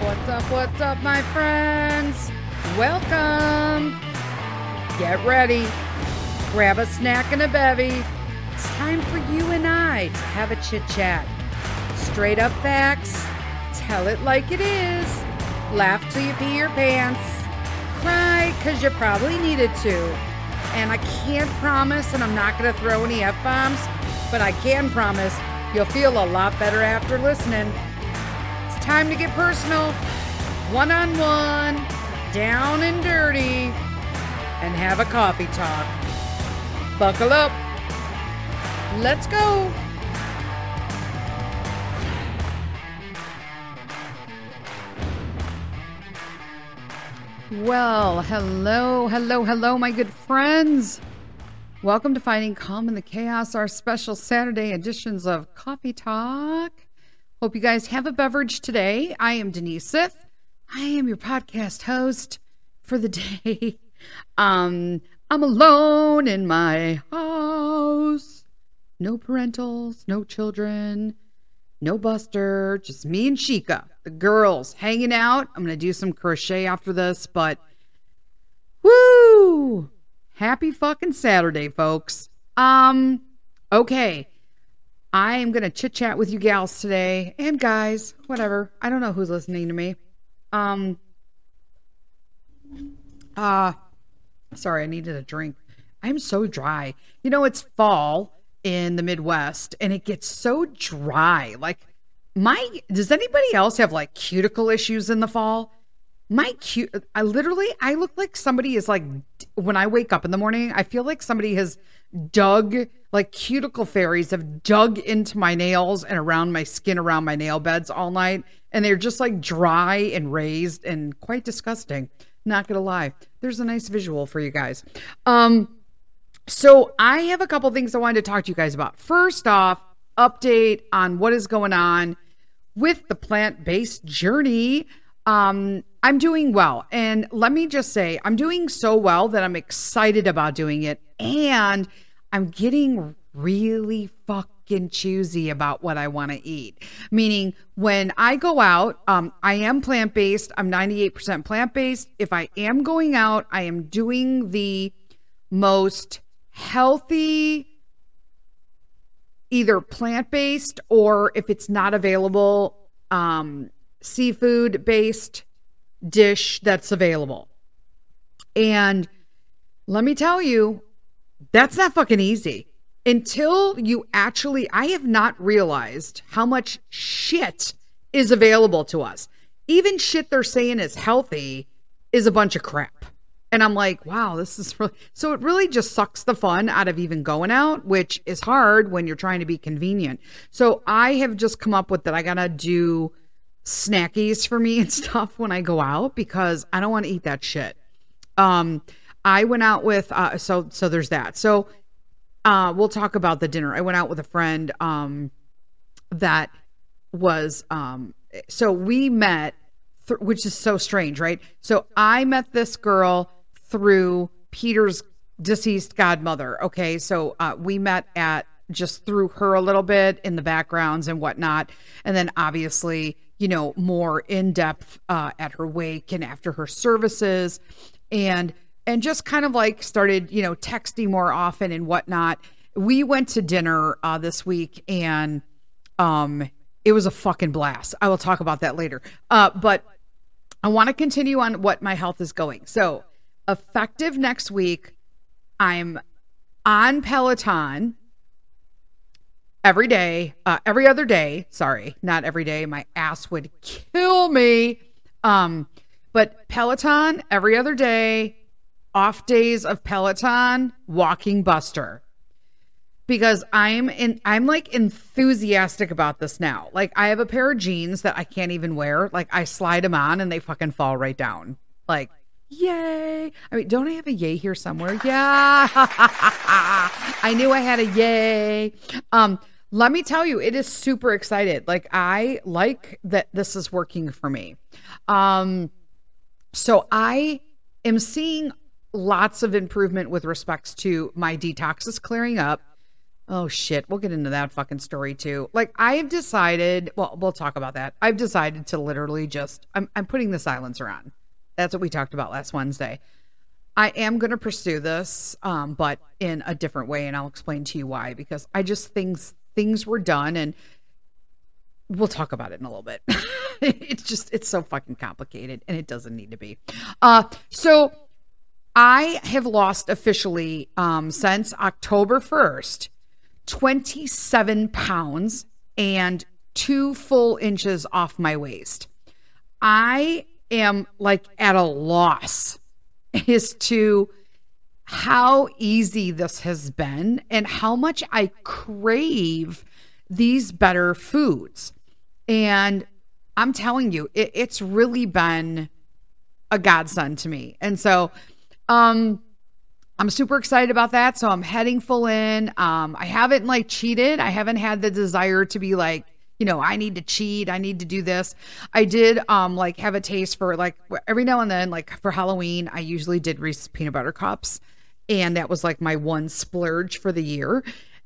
What's up, what's up, what's up, my friends? Welcome. Get ready. Grab a snack and a bevy. It's time for you and I to have a chit chat. Straight up facts. Tell it like it is. Laugh till you pee your pants. Cry because you probably needed to. And I can't promise, and I'm not going to throw any F bombs, but I can promise you'll feel a lot better after listening. Time to get personal, one on one, down and dirty, and have a coffee talk. Buckle up. Let's go. Well, hello, hello, hello, my good friends. Welcome to Finding Calm in the Chaos, our special Saturday editions of Coffee Talk. Hope you guys have a beverage today. I am Denise Sith. I am your podcast host for the day. Um, I'm alone in my house. No parentals, no children, no Buster, just me and Chica, the girls hanging out. I'm going to do some crochet after this, but woo! Happy fucking Saturday, folks. Um, okay. I am going to chit chat with you gals today and guys, whatever. I don't know who's listening to me. Um, uh, sorry, I needed a drink. I'm so dry. You know, it's fall in the Midwest and it gets so dry. Like, my, does anybody else have like cuticle issues in the fall? My cute, I literally, I look like somebody is like, when I wake up in the morning, I feel like somebody has dug, like cuticle fairies have dug into my nails and around my skin, around my nail beds all night. And they're just like dry and raised and quite disgusting. Not gonna lie. There's a nice visual for you guys. Um, so I have a couple things I wanted to talk to you guys about. First off, update on what is going on with the plant-based journey. Um, I'm doing well. And let me just say, I'm doing so well that I'm excited about doing it. And I'm getting really fucking choosy about what I want to eat. Meaning, when I go out, um, I am plant based. I'm 98% plant based. If I am going out, I am doing the most healthy, either plant based or if it's not available, um, seafood based dish that's available. And let me tell you, that's not fucking easy. Until you actually, I have not realized how much shit is available to us. Even shit they're saying is healthy is a bunch of crap. And I'm like, wow, this is really so it really just sucks the fun out of even going out, which is hard when you're trying to be convenient. So I have just come up with that I gotta do snackies for me and stuff when I go out because I don't want to eat that shit. Um, I went out with uh, so so there's that. So uh, we'll talk about the dinner. I went out with a friend um, that was um, so we met, which is so strange, right? So I met this girl through Peter's deceased godmother. Okay, so uh, we met at just through her a little bit in the backgrounds and whatnot, and then obviously you know more in depth uh, at her wake and after her services, and and just kind of like started you know texting more often and whatnot. We went to dinner uh, this week and um it was a fucking blast. I will talk about that later. Uh, but I want to continue on what my health is going. So effective next week, I'm on Peloton every day, uh, every other day. Sorry, not every day. My ass would kill me. Um, but Peloton every other day, off days of Peloton, walking Buster. Because I'm in I'm like enthusiastic about this now. Like I have a pair of jeans that I can't even wear. Like I slide them on and they fucking fall right down. Like Yay. I mean, don't I have a yay here somewhere? Yeah. I knew I had a yay. Um, let me tell you, it is super excited. Like I like that this is working for me. Um, so I am seeing lots of improvement with respects to my detox is clearing up. Oh shit, we'll get into that fucking story too. Like I've decided, well, we'll talk about that. I've decided to literally just I'm I'm putting the silencer on. That's what we talked about last Wednesday. I am going to pursue this um but in a different way and I'll explain to you why because I just things things were done and we'll talk about it in a little bit. it's just it's so fucking complicated and it doesn't need to be. Uh so I have lost officially um since October 1st 27 pounds and 2 full inches off my waist. I am like at a loss as to how easy this has been and how much I crave these better foods. And I'm telling you, it, it's really been a godsend to me. And so, um, I'm super excited about that. So I'm heading full in. Um, I haven't like cheated. I haven't had the desire to be like, you know, I need to cheat. I need to do this. I did um like have a taste for like every now and then, like for Halloween, I usually did Reese's peanut butter cups. And that was like my one splurge for the year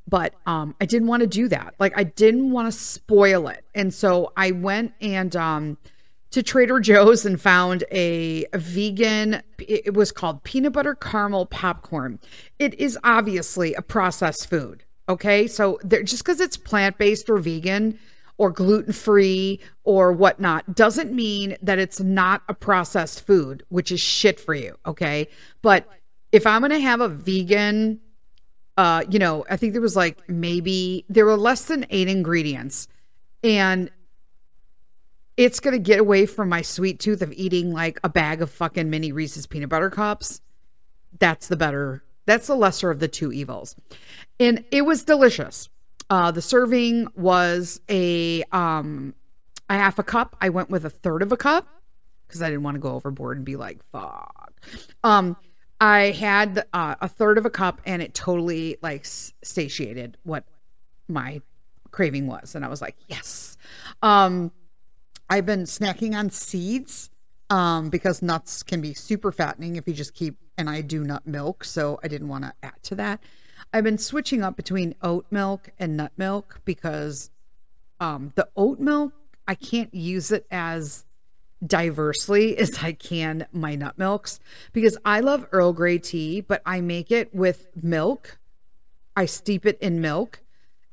but um I didn't want to do that. Like I didn't want to spoil it. And so I went and um to Trader Joe's and found a, a, vegan it was called peanut butter caramel popcorn. It is obviously a processed food. Okay? So just cuz it's plant-based or vegan or gluten-free or whatnot doesn't mean that it's not a processed food, which is shit for you, okay? But if I'm going to have a vegan uh, you know, I think there was like maybe there were less than eight ingredients. And it's going to get away from my sweet tooth of eating like a bag of fucking mini Reese's peanut butter cups. That's the better, that's the lesser of the two evils. And it was delicious. Uh, the serving was a um a half a cup. I went with a third of a cup because I didn't want to go overboard and be like, fuck. Um, I had uh, a third of a cup and it totally like satiated what my craving was. And I was like, yes. Um, I've been snacking on seeds um, because nuts can be super fattening if you just keep, and I do nut milk. So I didn't want to add to that. I've been switching up between oat milk and nut milk because um, the oat milk, I can't use it as diversely as I can my nut milks because I love Earl Grey tea, but I make it with milk. I steep it in milk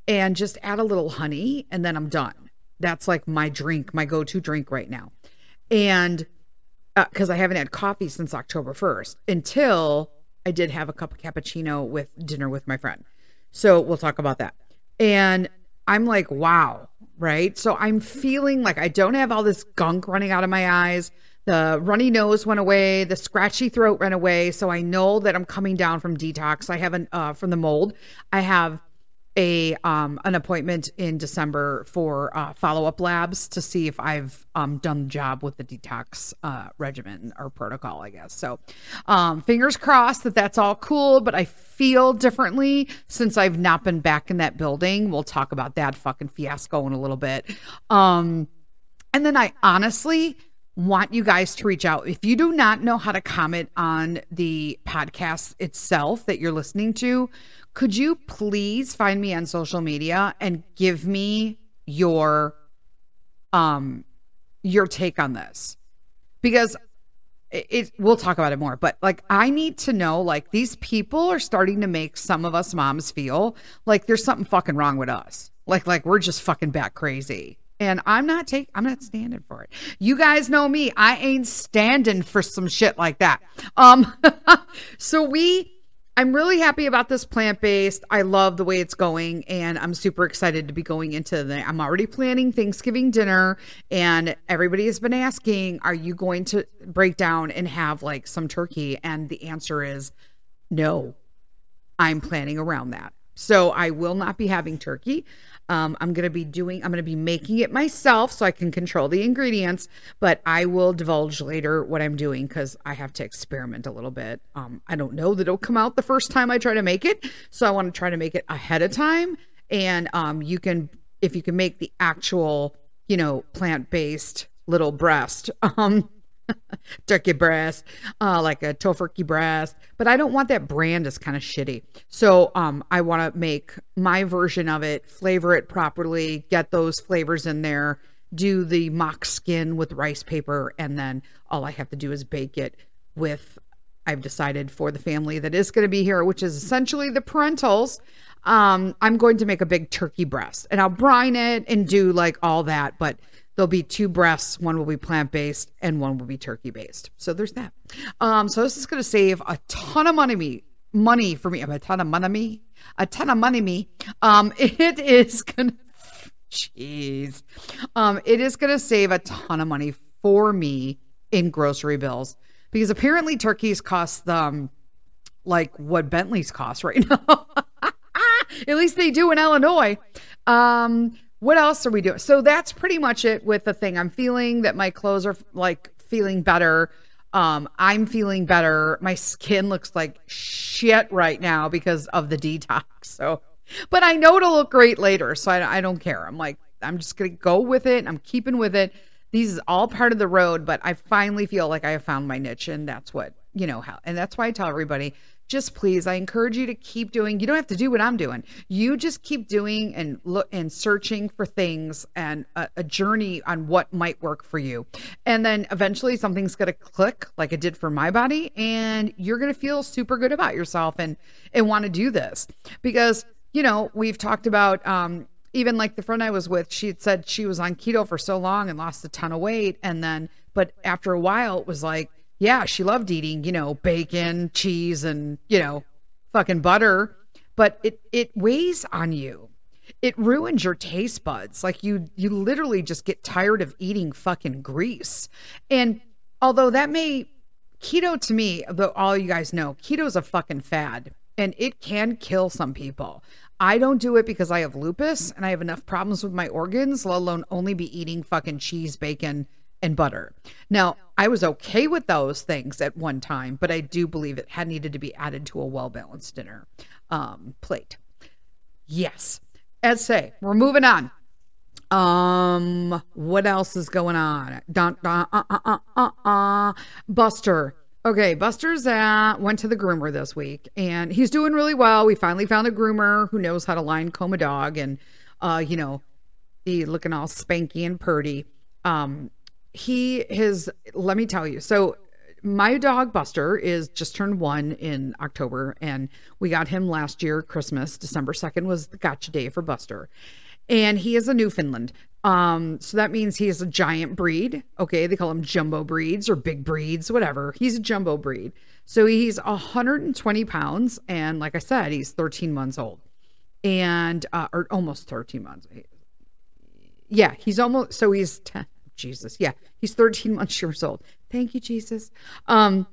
and just add a little honey and then I'm done. That's like my drink, my go to drink right now. And because uh, I haven't had coffee since October 1st until I did have a cup of cappuccino with dinner with my friend. So we'll talk about that. And I'm like, wow, right? So I'm feeling like I don't have all this gunk running out of my eyes. The runny nose went away, the scratchy throat went away. So I know that I'm coming down from detox. I haven't uh, from the mold. I have a um an appointment in December for uh, follow up labs to see if I've um done the job with the detox uh, regimen or protocol, I guess. So, um, fingers crossed that that's all cool. But I feel differently since I've not been back in that building. We'll talk about that fucking fiasco in a little bit. Um, and then I honestly want you guys to reach out. If you do not know how to comment on the podcast itself that you're listening to, could you please find me on social media and give me your um your take on this? Because it, it, we'll talk about it more, but like I need to know like these people are starting to make some of us moms feel like there's something fucking wrong with us. Like like we're just fucking back crazy. And I'm not taking I'm not standing for it. You guys know me. I ain't standing for some shit like that. Um so we I'm really happy about this plant based. I love the way it's going, and I'm super excited to be going into the. I'm already planning Thanksgiving dinner, and everybody has been asking, Are you going to break down and have like some turkey? And the answer is no. I'm planning around that. So I will not be having turkey. Um, I'm going to be doing, I'm going to be making it myself so I can control the ingredients, but I will divulge later what I'm doing because I have to experiment a little bit. Um, I don't know that it'll come out the first time I try to make it. So I want to try to make it ahead of time. And um, you can, if you can make the actual, you know, plant based little breast, um, turkey breast, uh, like a tofurky breast. But I don't want that brand is kind of shitty. So um, I want to make my version of it, flavor it properly, get those flavors in there, do the mock skin with rice paper, and then all I have to do is bake it with. I've decided for the family that is going to be here, which is essentially the parentals. Um, I'm going to make a big turkey breast and I'll brine it and do like all that. But there'll be two breasts one will be plant-based and one will be turkey-based. So there's that. Um so this is going to save a ton of money me money for me. A ton of money me a ton of money me. Um it is gonna jeez. Um it is gonna save a ton of money for me in grocery bills because apparently turkeys cost them like what bentley's cost right now. At least they do in illinois. Um what else are we doing? So that's pretty much it with the thing. I'm feeling that my clothes are like feeling better. Um, I'm feeling better. My skin looks like shit right now because of the detox. So, but I know it'll look great later. So I, I don't care. I'm like, I'm just going to go with it. I'm keeping with it. These is all part of the road, but I finally feel like I have found my niche. And that's what, you know, how, and that's why I tell everybody just please i encourage you to keep doing you don't have to do what i'm doing you just keep doing and look and searching for things and a, a journey on what might work for you and then eventually something's going to click like it did for my body and you're going to feel super good about yourself and and want to do this because you know we've talked about um even like the friend I was with, she had said she was on keto for so long and lost a ton of weight. And then, but after a while, it was like, yeah, she loved eating, you know, bacon, cheese, and, you know, fucking butter, but it, it weighs on you. It ruins your taste buds. Like you, you literally just get tired of eating fucking grease. And although that may, keto to me, though all you guys know, keto is a fucking fad and it can kill some people. I don't do it because I have lupus and I have enough problems with my organs, let alone only be eating fucking cheese, bacon, and butter. Now, I was okay with those things at one time, but I do believe it had needed to be added to a well balanced dinner um, plate. Yes. As say, we're moving on. Um, what else is going on? Dun, dun, uh, uh, uh, uh, uh. Buster. Okay, Buster's at went to the groomer this week, and he's doing really well. We finally found a groomer who knows how to line comb a dog, and uh, you know, he looking all spanky and purty. Um, he has let me tell you. So my dog buster is just turned one in october and we got him last year christmas december 2nd was the gotcha day for buster. And he is a newfoundland. Um so that means he is a giant breed okay? They call him jumbo breeds or big breeds whatever. He's a jumbo breed. So he's 120 pounds and like i said he's 13 months old. And uh, or almost 13 months. Yeah he's almost so he's 10 Jesus. Yeah, he's 13 months years old. Thank you, Jesus. Um,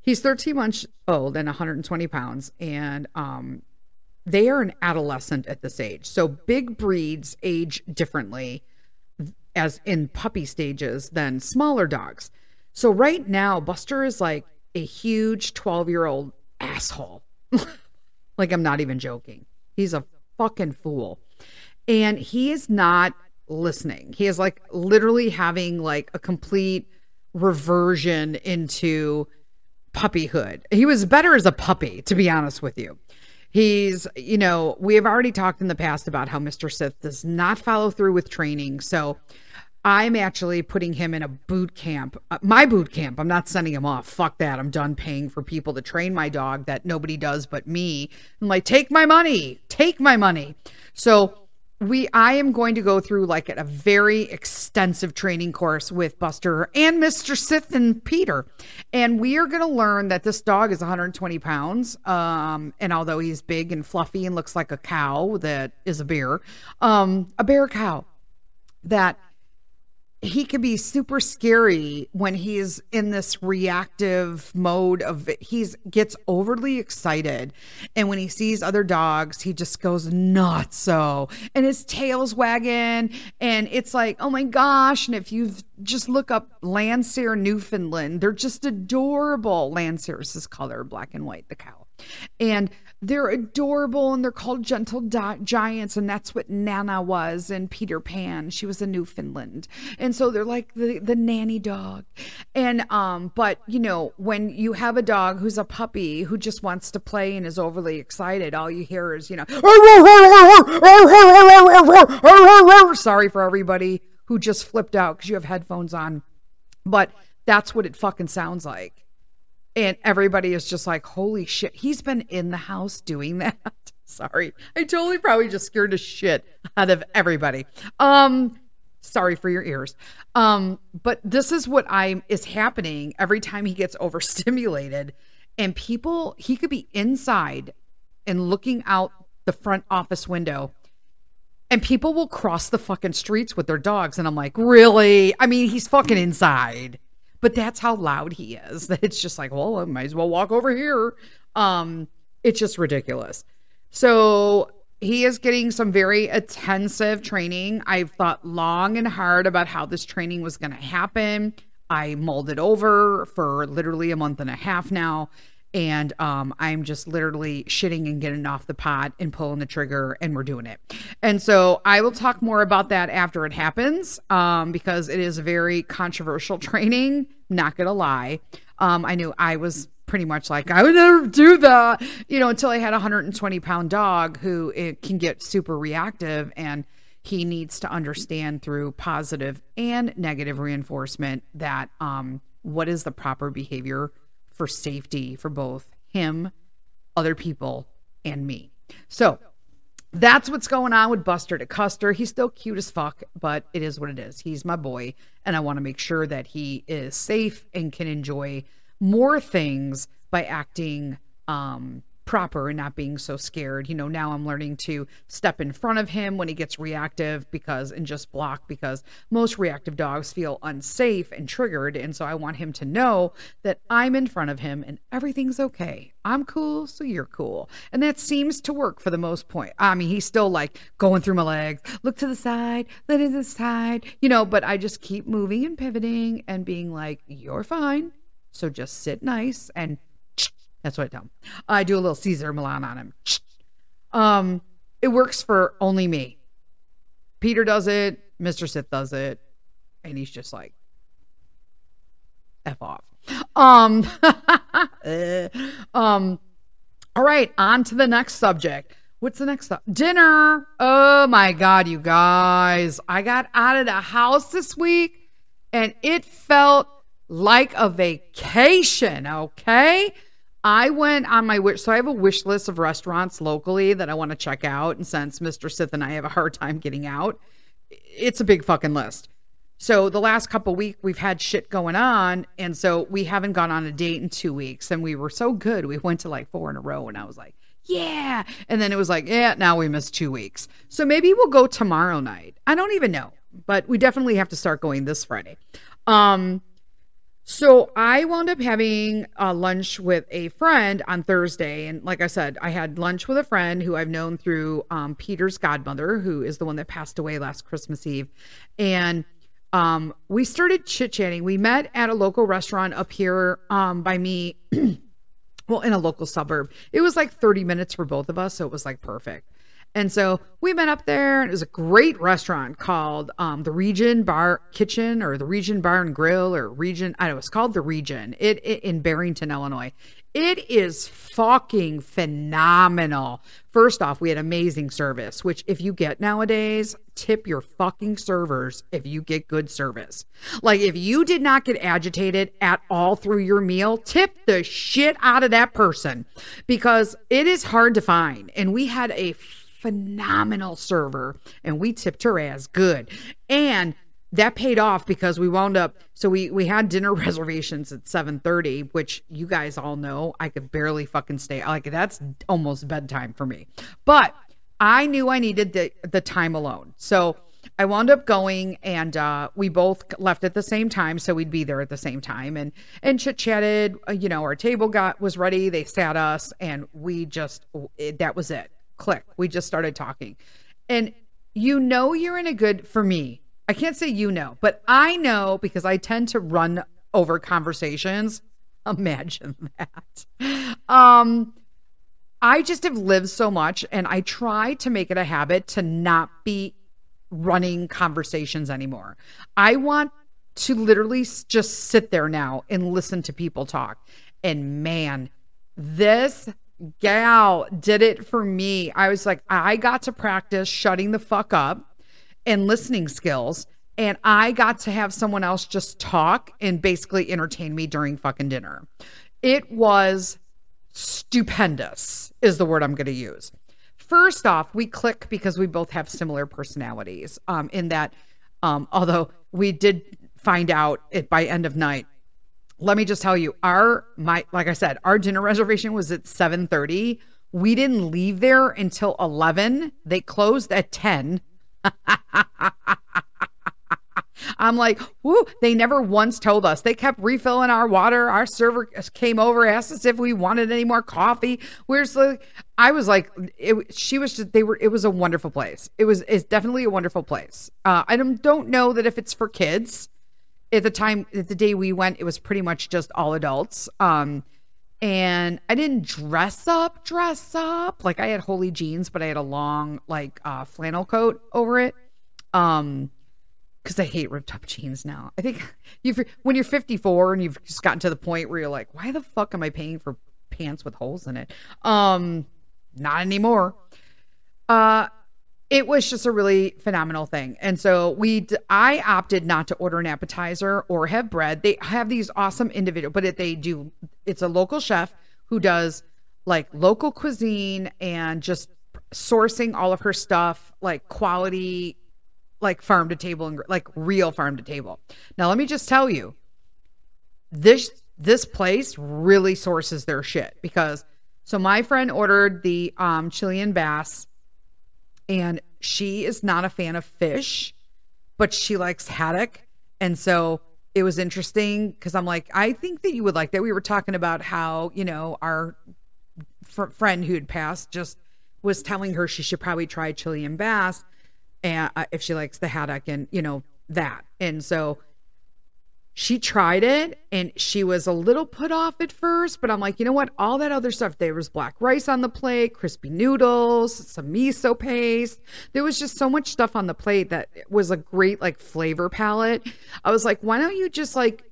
he's 13 months old and 120 pounds, and um, they are an adolescent at this age. So big breeds age differently as in puppy stages than smaller dogs. So right now, Buster is like a huge 12 year old asshole. like I'm not even joking. He's a fucking fool. And he is not listening. He is like literally having like a complete reversion into puppyhood. He was better as a puppy, to be honest with you. He's, you know, we have already talked in the past about how Mr. Sith does not follow through with training. So I'm actually putting him in a boot camp, uh, my boot camp. I'm not sending him off. Fuck that. I'm done paying for people to train my dog that nobody does but me. I'm like, take my money, take my money. So we I am going to go through like a very extensive training course with Buster and Mr. Sith and Peter. And we are going to learn that this dog is 120 pounds. Um, and although he's big and fluffy and looks like a cow that is a bear, um, a bear cow, that he can be super scary when he's in this reactive mode of he's gets overly excited. And when he sees other dogs he just goes nuts. So and his tail's wagging and it's like oh my gosh. And if you just look up Landseer Newfoundland they're just adorable. Landseer is his color black and white the cow. And they're adorable and they're called gentle di- giants. And that's what Nana was in Peter Pan. She was a Newfoundland. And so they're like the, the nanny dog. And, um, but you know, when you have a dog who's a puppy who just wants to play and is overly excited, all you hear is, you know, sorry for everybody who just flipped out because you have headphones on. But that's what it fucking sounds like. And everybody is just like, holy shit, he's been in the house doing that. sorry. I totally probably just scared the shit out of everybody. Um, sorry for your ears. Um, but this is what I is happening every time he gets overstimulated. And people, he could be inside and looking out the front office window and people will cross the fucking streets with their dogs and i'm like really i mean he's fucking inside but that's how loud he is that it's just like well i might as well walk over here. Um it's just ridiculous. So he is getting some very intensive training. I've thought long and hard about how this training was going to happen. I mulled it over for literally a month and a half now and um, I'm just literally shitting and getting off the pot and pulling the trigger, and we're doing it. And so I will talk more about that after it happens, um, because it is a very controversial training. Not gonna lie, um, I knew I was pretty much like I would never do that, you know, until I had a 120 pound dog who it can get super reactive and he needs to understand through positive and negative reinforcement that um, what is the proper behavior for safety for both him, other people, and me. So that's what's going on with Buster to Custer. He's still cute as fuck, but it is what it is. He's my boy, and I want to make sure that he is safe and can enjoy more things by acting um, proper and not being so scared. You know, now I'm learning to step in front of him when he gets reactive because and just block because most reactive dogs feel unsafe and triggered. And so I want him to know that I'm in front of him and everything's okay. I'm cool, so you're cool. And that seems to work for the most point. I mean, he's still like going through my legs, look to the side, look to the side, you know, but I just keep moving and pivoting and being like, you're fine. So just sit nice and that's what I tell him. I do a little Cesar Millan on him. Um, it works for only me. Peter does it, Mr. Sith does it, and he's just like, F off. Um, um, all right, on to the next subject. What's the next stuff? Dinner. Oh my God, you guys. I got out of the house this week and it felt like a vacation, okay? I went on my wish. So I have a wish list of restaurants locally that I want to check out. And since Mr. Sith and I have a hard time getting out, it's a big fucking list. So the last couple weeks we've had shit going on, and so we haven't gone on a date in two weeks. And we were so good, we went to like four in a row, and I was like, yeah. And then it was like, yeah, now we missed two weeks. So maybe we'll go tomorrow night. I don't even know, but we definitely have to start going this Friday. Um, so I wound up having a lunch with a friend on Thursday. And like I said, I had lunch with a friend who I've known through um, Peter's godmother, who is the one that passed away last Christmas Eve. And um, we started chit chatting. We met at a local restaurant up here um, by me, well, in a local suburb. It was like 30 minutes for both of us. So it was like perfect. And so we went up there, and it was a great restaurant called um, the Region Bar Kitchen or the Region Bar and Grill or Region. I know. It's called the Region. It, it in Barrington, Illinois. It is fucking phenomenal. First off, we had amazing service, which if you get nowadays, tip your fucking servers if you get good service. Like if you did not get agitated at all through your meal, tip the shit out of that person because it is hard to find. And we had a phenomenal server and we tipped her as good. And that paid off because we wound up so we we had dinner reservations at 7:30 which you guys all know I could barely fucking stay like that's almost bedtime for me. But I knew I needed the the time alone. So I wound up going and uh, we both left at the same time, so we'd be there at the same time and and chit chatted. Uh, you know, our table got was ready. They sat us, and we just it, that was it click. We just started talking. And you know you're in a good for me. I can't say you know, but I know because I tend to run over conversations. Imagine that. Um I just have lived so much and I try to make it a habit to not be running conversations anymore. I want to literally just sit there now and listen to people talk. And man, this gal did it for me. I was like, I got to practice shutting the fuck up and listening skills. And I got to have someone else just talk and basically entertain me during fucking dinner. It was stupendous, is the word I'm going to use. First off, we click because we both have similar personalities. Um, in that, um, although we did find out it by end of night, let me just tell you, our my like I said, our dinner reservation was at 7:30. We didn't leave there until 11. They closed at 10. I'm like, whoo, they never once told us. They kept refilling our water. Our server came over, asked us if we wanted any more coffee. Where's the, I was like, it, she was just, they were, it was a wonderful place. It was, it's definitely a wonderful place. Uh, I don't, don't know that if it's for kids. At the time, at the day we went, it was pretty much just all adults. Um, and I didn't dress up, dress up. Like I had holy jeans, but I had a long, like, uh, flannel coat over it. Um, because I hate ripped up jeans now. I think you when you're 54 and you've just gotten to the point where you're like, why the fuck am I paying for pants with holes in it? Um, not anymore. Uh, it was just a really phenomenal thing. And so we, I opted not to order an appetizer or have bread. They have these awesome individual, but it, they do. It's a local chef who does like local cuisine and just sourcing all of her stuff, like quality like farm to table and like real farm to table. Now let me just tell you, this this place really sources their shit because so my friend ordered the um Chilean bass and she is not a fan of fish, but she likes haddock. And so it was interesting because I'm like, I think that you would like that. We were talking about how, you know, our fr- friend who had passed just was telling her she should probably try Chilean bass and uh, if she likes the haddock and you know that and so she tried it and she was a little put off at first but i'm like you know what all that other stuff there was black rice on the plate crispy noodles some miso paste there was just so much stuff on the plate that was a great like flavor palette i was like why don't you just like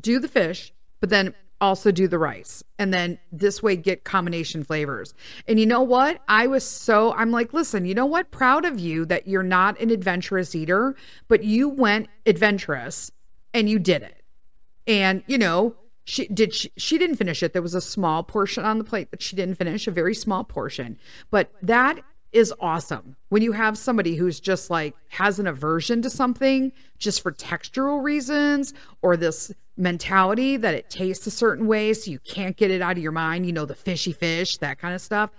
do the fish but then also do the rice and then this way get combination flavors. And you know what? I was so I'm like, listen, you know what? Proud of you that you're not an adventurous eater, but you went adventurous and you did it. And you know, she did she, she didn't finish it. There was a small portion on the plate that she didn't finish, a very small portion. But that is awesome when you have somebody who's just like has an aversion to something just for textural reasons or this mentality that it tastes a certain way so you can't get it out of your mind you know the fishy fish that kind of stuff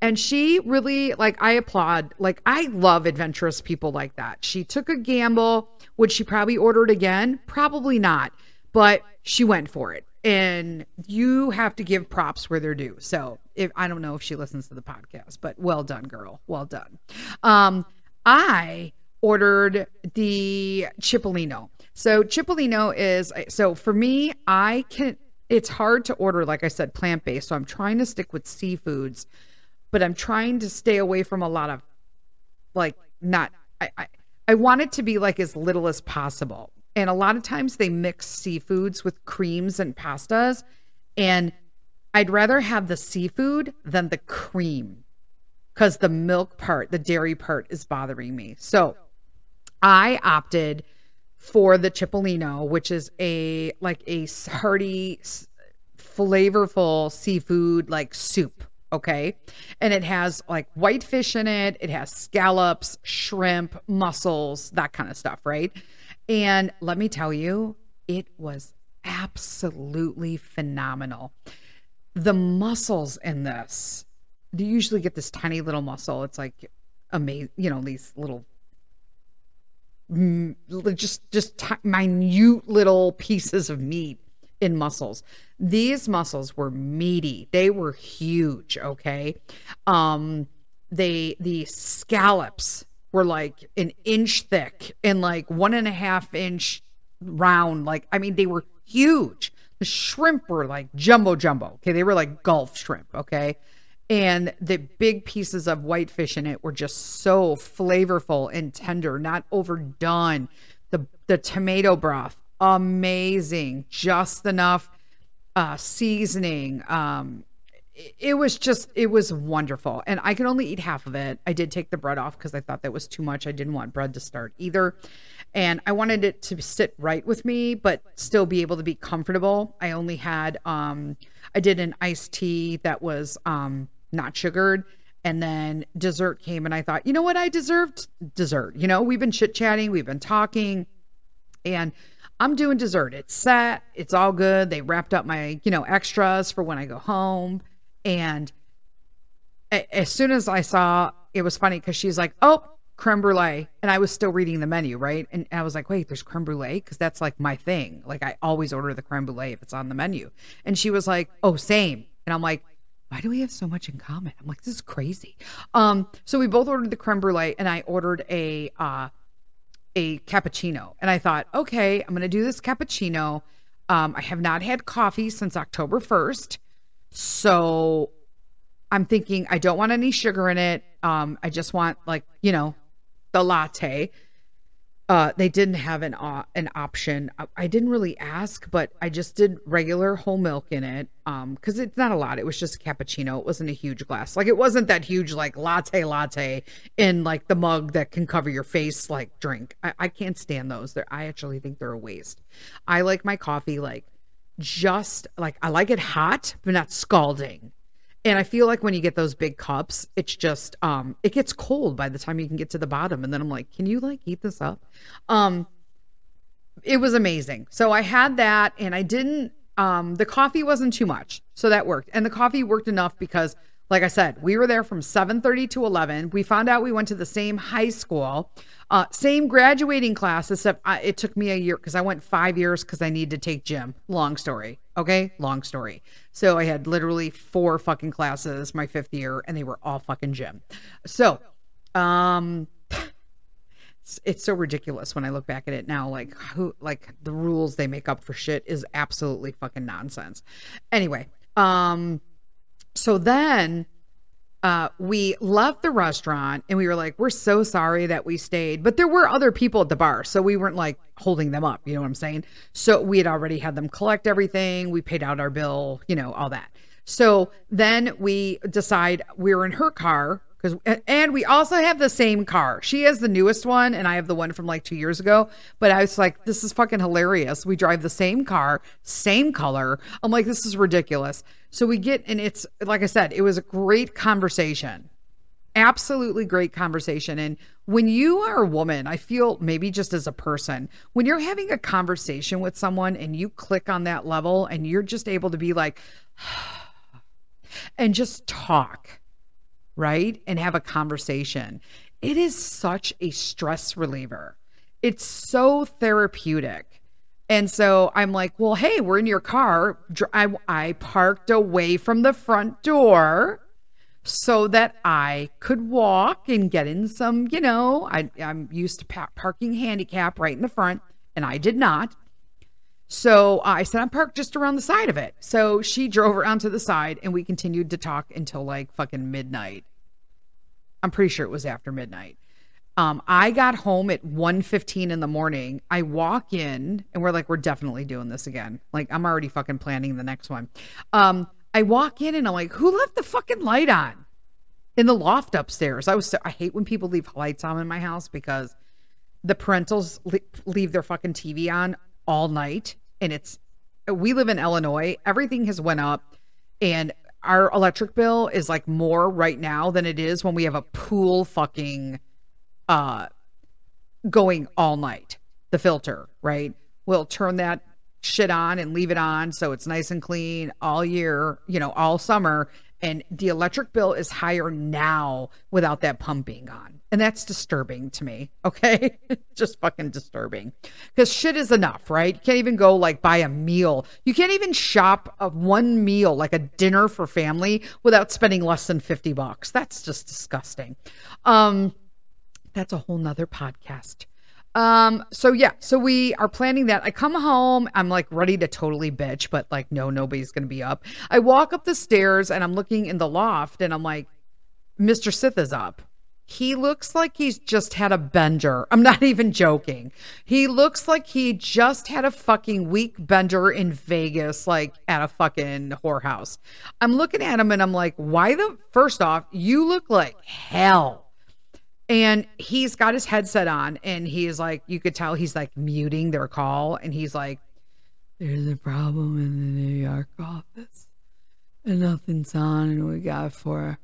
and she really like i applaud like i love adventurous people like that she took a gamble would she probably order it again probably not but she went for it and you have to give props where they're due. So if I don't know if she listens to the podcast, but well done, girl. Well done. Um, I ordered the Cipollino. So Cipollino is so for me, I can it's hard to order, like I said, plant based. So I'm trying to stick with seafoods, but I'm trying to stay away from a lot of like not I, I I want it to be like as little as possible. And a lot of times they mix seafoods with creams and pastas. And I'd rather have the seafood than the cream because the milk part, the dairy part is bothering me. So I opted for the Cipollino, which is a like a hearty, flavorful seafood like soup. Okay. And it has like white fish in it, it has scallops, shrimp, mussels, that kind of stuff, right? And let me tell you, it was absolutely phenomenal. The mussels in this, you usually get this tiny little mussel. It's like amazing, you know, these little just just t- minute little pieces of meat in muscles. These muscles were meaty. They were huge, okay? Um they the scallops were like an inch thick and like one and a half inch round. Like, I mean, they were huge. The shrimp were like jumbo jumbo. Okay. They were like Gulf shrimp. Okay. And the big pieces of whitefish in it were just so flavorful and tender, not overdone. The the tomato broth, amazing, just enough uh, seasoning. Um, it was just it was wonderful. And i can only eat half of it. I did take the bread off because i thought that was too much. I didn't want bread to start either. And i wanted it to sit right with me but still be able to be comfortable. I only had um i did an iced tea that was um not sugared and then dessert came and i thought you know what i deserved dessert you know we've been chit chatting we've been talking and I'm doing dessert. It's set. It's all good. They wrapped up my, you know, extras for when I go home. And as soon as I saw, it was funny because she's like, oh, creme brulee. And I was still reading the menu, right? And I was like, wait, there's creme brulee? Because that's like my thing. Like I always order the creme brulee if it's on the menu. And she was like, oh, same. And I'm like, why do we have so much in common? I'm like, this is crazy. Um, so we both ordered the creme brulee and I ordered a uh a cappuccino. And I thought, okay, I'm gonna do this cappuccino. Um, I have not had coffee since October 1st. So I'm thinking I don't want any sugar in it. Um, I just want like, you know, the latte. Uh, they didn't have an uh, an option. I, I, didn't really ask, but I just did regular whole milk in it. Um, because it's not a lot. It was just a cappuccino. It wasn't a huge glass. Like it wasn't that huge, like latte latte in like the mug that can cover your face, like drink. I, I can't stand those. They're, I actually think they're a waste. I like my coffee like just like I like it hot, but not scalding. And I feel like when you get those big cups, it's just um it gets cold by the time you can get to the bottom. And then I'm like, can you like heat this up? Um it was amazing. So I had that and I didn't um the coffee wasn't too much. So that worked. And the coffee worked enough because like I said, we were there from 7:30 to 11. We found out we went to the same high school. Uh, same graduating class, except I, it took me a year because I went five years because I needed to take gym. Long story. Okay. Long story. So I had literally four fucking classes my fifth year and they were all fucking gym. So, um, it's, it's so ridiculous when I look back at it now. Like who, like the rules they make up for shit is absolutely fucking nonsense. Anyway, um, so then uh, we left the restaurant and we were like, we're so sorry that we stayed. But there were other people at the bar. So we weren't like holding them up. You know what I'm saying? So we had already had them collect everything. We paid out our bill, you know, all that. So then we decide we we're in her car because and we also have the same car. She has the newest one and I have the one from like 2 years ago, but I was like this is fucking hilarious. We drive the same car, same color. I'm like this is ridiculous. So we get, and it's like I said, it was a great conversation. Absolutely great conversation. And when you are a woman, I feel maybe just as a person, when you're having a conversation with someone and you click on that level and you're just able to be like, and just talk, right? And have a conversation. It is such a stress reliever. It's so therapeutic. And so I'm like, well, hey, we're in your car. I, I parked away from the front door so that I could walk and get in some, you know, I, I'm used to pa- parking handicap right in the front, and I did not. So I said, I'm parked just around the side of it. So she drove around to the side, and we continued to talk until like fucking midnight. I'm pretty sure it was after midnight. Um, I got home at 1.15 in the morning. I walk in and we're like, we're definitely doing this again. Like, I'm already fucking planning the next one. Um, I walk in and I'm like, who left the fucking light on in the loft upstairs? I was so, I hate when people leave lights on in my house because the parentals leave their fucking TV on all night. And it's, we live in Illinois. Everything has went up and our electric bill is like more right now than it is when we have a pool fucking uh, going all night, the filter, right? We'll turn that shit on and leave it on so it's nice and clean all year, you know, all summer. And the electric bill is higher now without that pump being on. And that's disturbing to me. Okay. Just fucking disturbing. Because shit is enough, right? You can't even go like buy a meal. You can't even shop a one meal, like a dinner for family, without spending less than 50 bucks. That's just disgusting. Um, that's a whole nother podcast. Um, so yeah, so we are planning that. I come home, I'm like ready to totally bitch, but like, no, nobody's gonna be up. I walk up the stairs and I'm looking in the loft and I'm like, Mr. Sith is up. He looks like he's just had a bender. I'm not even joking. He looks like he just had a fucking week bender in Vegas, like at a fucking whorehouse. I'm looking at him and I'm like, why the first off, you look like hell. And he's got his headset on and he's like, you could tell he's like muting their call. And he's like, there's a problem in the New York office and nothing's on. And we got for,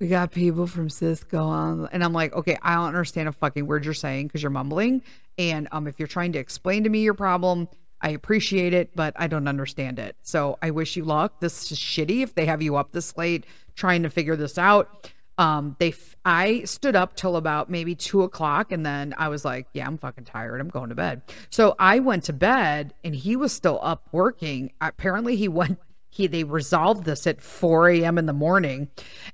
we got people from Cisco on. And I'm like, okay, I don't understand a fucking word you're saying because you're mumbling. And um, if you're trying to explain to me your problem, I appreciate it, but I don't understand it. So I wish you luck. This is shitty if they have you up this late trying to figure this out um they f- i stood up till about maybe two o'clock and then i was like yeah i'm fucking tired i'm going to bed so i went to bed and he was still up working apparently he went he they resolved this at 4 a.m in the morning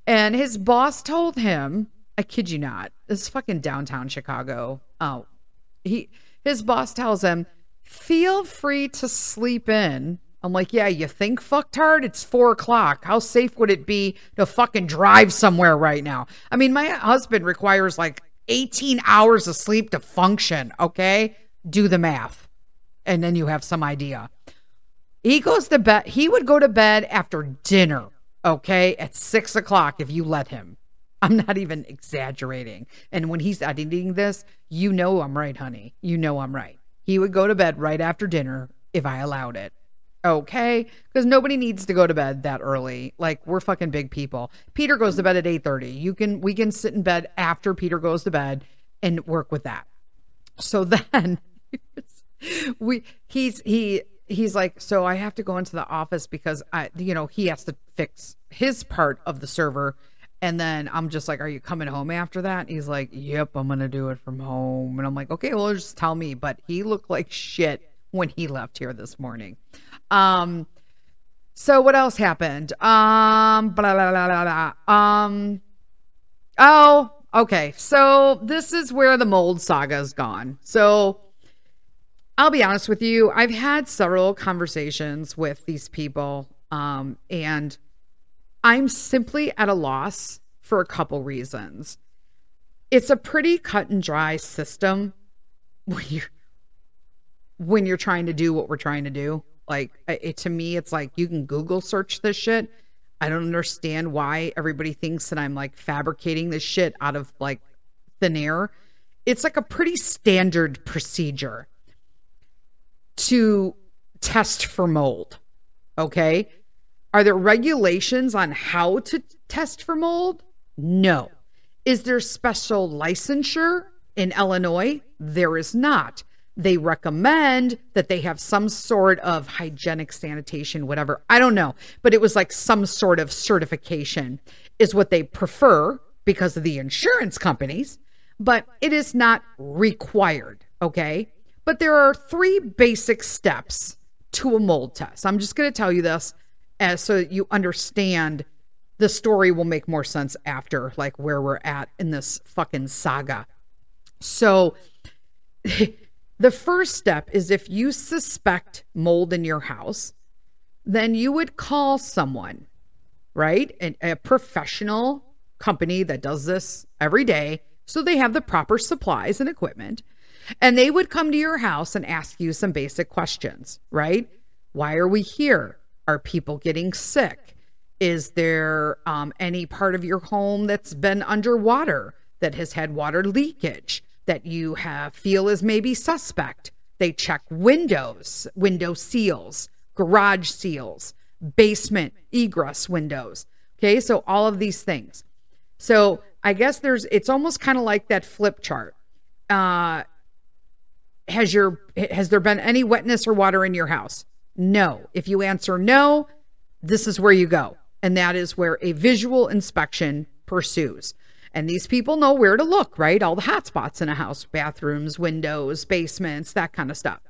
and his boss told him i kid you not this is fucking downtown chicago oh he his boss tells him feel free to sleep in I'm like, yeah, you think fucktard? It's four o'clock. How safe would it be to fucking drive somewhere right now? I mean, my husband requires like 18 hours of sleep to function. Okay. Do the math. And then you have some idea. He goes to bed. He would go to bed after dinner. Okay. At six o'clock if you let him. I'm not even exaggerating. And when he's editing this, you know I'm right, honey. You know I'm right. He would go to bed right after dinner if I allowed it okay because nobody needs to go to bed that early like we're fucking big people peter goes to bed at 8.30 you can we can sit in bed after peter goes to bed and work with that so then we he's he he's like so i have to go into the office because i you know he has to fix his part of the server and then i'm just like are you coming home after that he's like yep i'm gonna do it from home and i'm like okay well just tell me but he looked like shit when he left here this morning um, so what else happened? Um, blah, blah, blah, blah, blah. Um, oh, okay. So this is where the mold saga's gone. So I'll be honest with you. I've had several conversations with these people, um, and I'm simply at a loss for a couple reasons. It's a pretty cut and dry system when you when you're trying to do what we're trying to do. Like it, to me, it's like you can Google search this shit. I don't understand why everybody thinks that I'm like fabricating this shit out of like thin air. It's like a pretty standard procedure to test for mold. Okay. Are there regulations on how to test for mold? No. Is there special licensure in Illinois? There is not. They recommend that they have some sort of hygienic sanitation, whatever. I don't know, but it was like some sort of certification is what they prefer because of the insurance companies, but it is not required. Okay. But there are three basic steps to a mold test. I'm just going to tell you this as so that you understand the story will make more sense after, like where we're at in this fucking saga. So, The first step is if you suspect mold in your house, then you would call someone, right? A, a professional company that does this every day. So they have the proper supplies and equipment. And they would come to your house and ask you some basic questions, right? Why are we here? Are people getting sick? Is there um, any part of your home that's been underwater that has had water leakage? that you have feel is maybe suspect. They check windows, window seals, garage seals, basement egress windows. Okay, so all of these things. So I guess there's it's almost kind of like that flip chart. Uh has your has there been any wetness or water in your house? No. If you answer no, this is where you go. And that is where a visual inspection pursues. And these people know where to look, right? All the hot spots in a house bathrooms, windows, basements, that kind of stuff.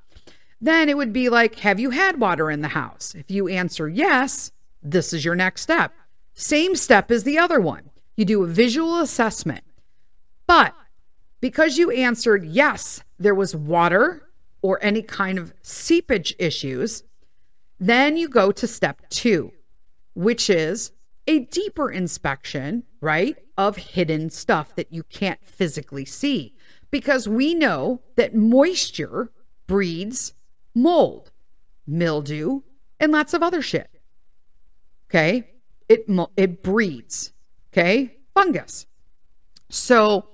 Then it would be like, Have you had water in the house? If you answer yes, this is your next step. Same step as the other one. You do a visual assessment. But because you answered yes, there was water or any kind of seepage issues, then you go to step two, which is a deeper inspection, right, of hidden stuff that you can't physically see. Because we know that moisture breeds mold, mildew, and lots of other shit. Okay? It it breeds, okay? Fungus. So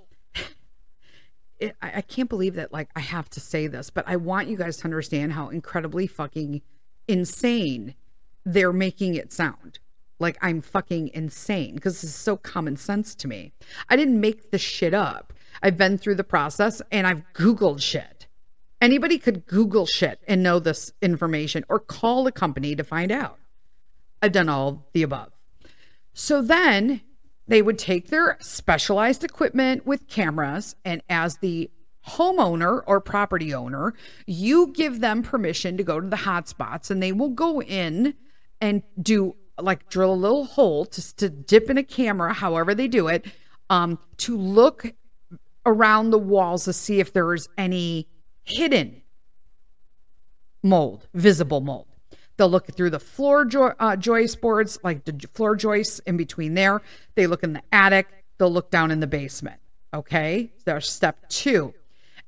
it, I, I can't believe that like I have to say this, but I want you guys to understand how incredibly fucking insane they're making it sound. Like I'm fucking insane because this is so common sense to me. I didn't make this shit up. I've been through the process and I've Googled shit. Anybody could Google shit and know this information or call a company to find out. I've done all the above. So then they would take their specialized equipment with cameras, and as the homeowner or property owner, you give them permission to go to the hotspots, and they will go in and do like drill a little hole to, to dip in a camera, however they do it, um, to look around the walls to see if there's any hidden mold, visible mold. They'll look through the floor jo- uh, joist boards, like the floor joists in between there. They look in the attic. They'll look down in the basement. Okay. There's step two.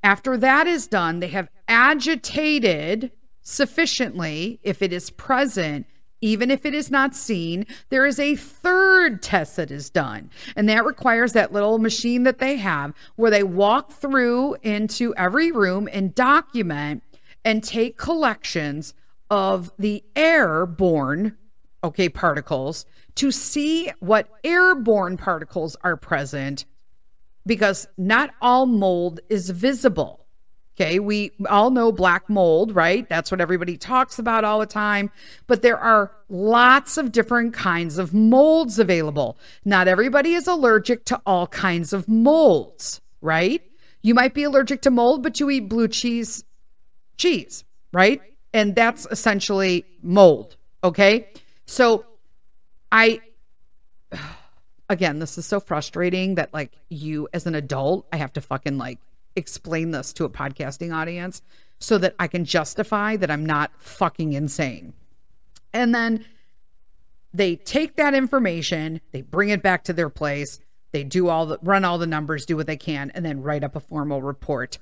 After that is done, they have agitated sufficiently, if it is present, even if it is not seen, there is a third test that is done. And that requires that little machine that they have where they walk through into every room and document and take collections of the airborne okay particles to see what airborne particles are present because not all mold is visible okay? We all know black mold right? That's what everybody talks about all the time but there are lots of different kinds of molds available. Not everybody is allergic to all kinds of molds right? You might be allergic to mold but you eat blue cheese cheese right and that's essentially mold. Okay. So I, again, this is so frustrating that like you as an adult, I have to fucking like explain this to a podcasting audience so that I can justify that I'm not fucking insane. And then they take that information, they bring it back to their place, they do all the run all the numbers, do what they can, and then write up a formal report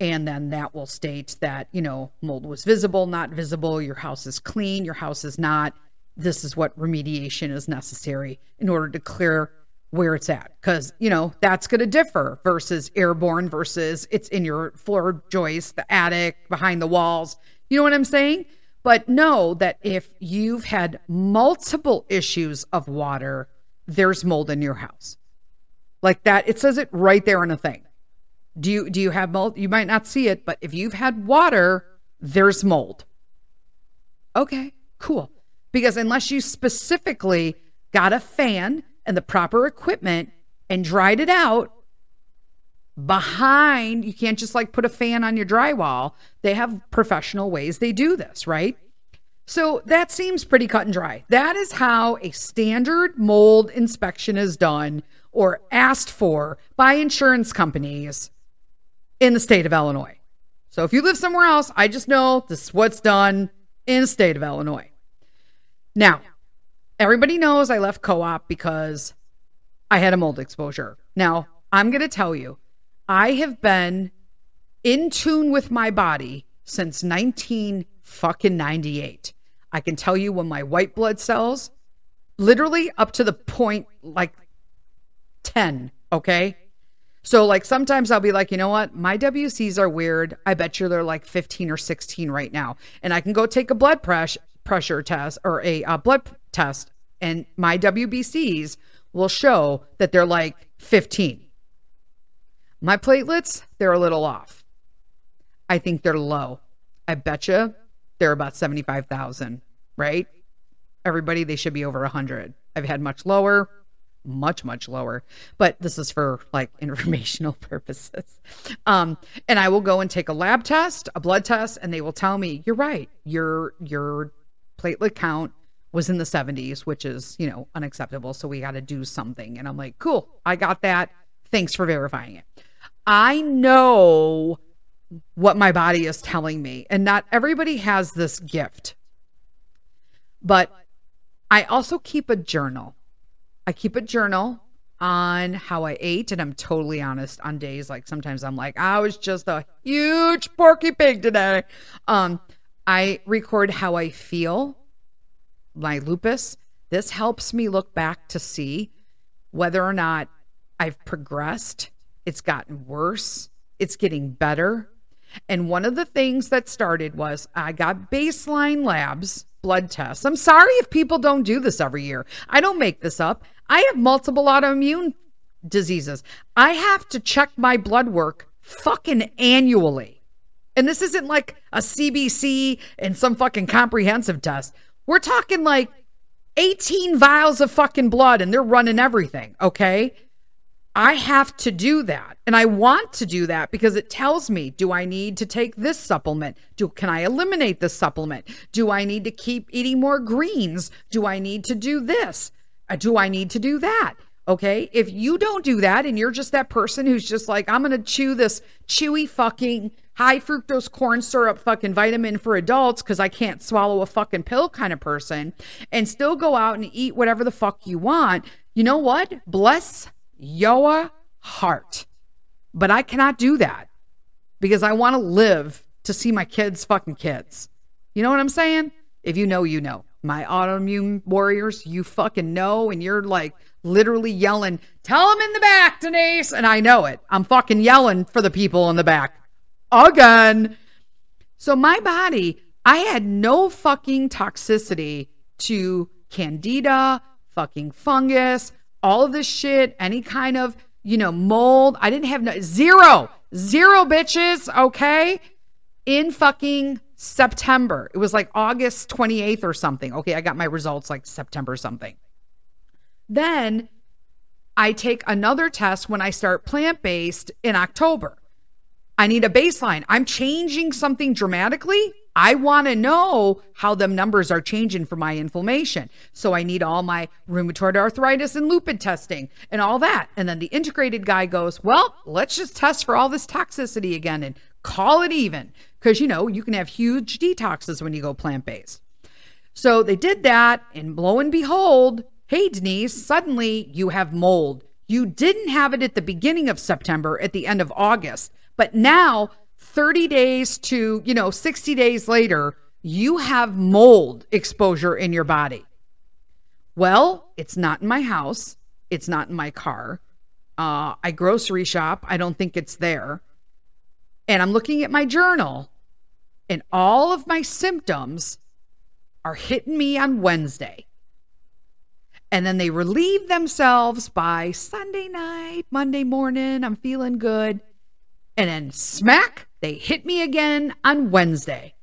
and then that will state that you know mold was visible not visible your house is clean your house is not. This is what remediation is necessary in order to clear where it's at. Because you know that's going to differ versus airborne versus it's in your floor joist the attic behind the walls. You know what i'm saying? But know that if you've had multiple issues of water there's mold in your house. Like that it says it right there in a thing do you do you have mold? You might not see it, but if you've had water, there's mold. Okay, cool. Because unless you specifically got a fan and the proper equipment and dried it out behind, you can't just like put a fan on your drywall. They have professional ways they do this, right? So that seems pretty cut and dry. That is how a standard mold inspection is done or asked for by insurance companies in the state of Illinois. So if you live somewhere else, I just know this is what's done in the state of Illinois. Now, everybody knows I left co op because I had a mold exposure. Now, I'm going to tell you, I have been in tune with my body since 19 fucking 98. I can tell you when my white blood cells, literally up to the point like 10, okay? So like sometimes I'll be like, you know what? My WCs are weird. I bet you they're like 15 or 16 right now. And I can go take a blood pressure test or a uh, blood test and my WBCs will show that they're like 15. My platelets, they're a little off. I think they're low. I bet you they're about 75,000, right? Everybody, they should be over 100. I've had much lower much much lower. But this is for like informational purposes. Um and i will go and take a lab test a blood test and they will tell me you're right. Your your platelet count was in the 70s which is you know unacceptable. So we got to do something. And i'm like cool. I got that. Thanks for verifying it. I know what my body is telling me. And not everybody has this gift. But I also keep a journal. I keep a journal on how I ate, and I'm totally honest on days like sometimes I'm like, I was just a huge porky pig today. Um, I record how I feel, my lupus. This helps me look back to see whether or not I've progressed, it's gotten worse, it's getting better. And one of the things that started was I got baseline labs blood tests. I'm sorry if people don't do this every year. I don't make this up. I have multiple autoimmune diseases. I have to check my blood work fucking annually. And this isn't like a CBC and some fucking comprehensive test. We're talking like 18 vials of fucking blood and they're running everything, okay? I have to do that. And I want to do that because it tells me do I need to take this supplement? Do can I eliminate this supplement? Do I need to keep eating more greens? Do I need to do this? Do I need to do that? Okay? If you don't do that and you're just that person who's just like I'm going to chew this chewy fucking high fructose corn syrup fucking vitamin for adults cuz I can't swallow a fucking pill kind of person and still go out and eat whatever the fuck you want, you know what? Bless your heart. But I cannot do that because I want to live to see my kids' fucking kids. You know what I'm saying? If you know, you know. My autoimmune warriors, you fucking know, and you're like literally yelling, Tell them in the back, Denise. And I know it. I'm fucking yelling for the people in the back again. So my body, I had no fucking toxicity to candida, fucking fungus, all of this shit, any kind of, you know, mold. I didn't have no, zero, zero bitches, okay? In fucking September. It was like August 28th or something. Okay, I got my results like September something. Then I take another test when I start plant based in October. I need a baseline. I'm changing something dramatically. I want to know how them numbers are changing for my inflammation. So I need all my rheumatoid arthritis and lupus testing and all that. And then the integrated guy goes, well, let's just test for all this toxicity again and call it even. Because, you know, you can have huge detoxes when you go plant based. So they did that. And lo and behold, hey, Denise, suddenly you have mold. You didn't have it at the beginning of September, at the end of August. But now 30 days to, you know, 60 days later, you have mold exposure in your body. Well, it's not in my house. It's not in my car. Uh, I grocery shop. I don't think it's there. And I'm looking at my journal, and all of my symptoms are hitting me on Wednesday. And then they relieve themselves by Sunday night, Monday morning. I'm feeling good. And then smack, they hit me again on Wednesday.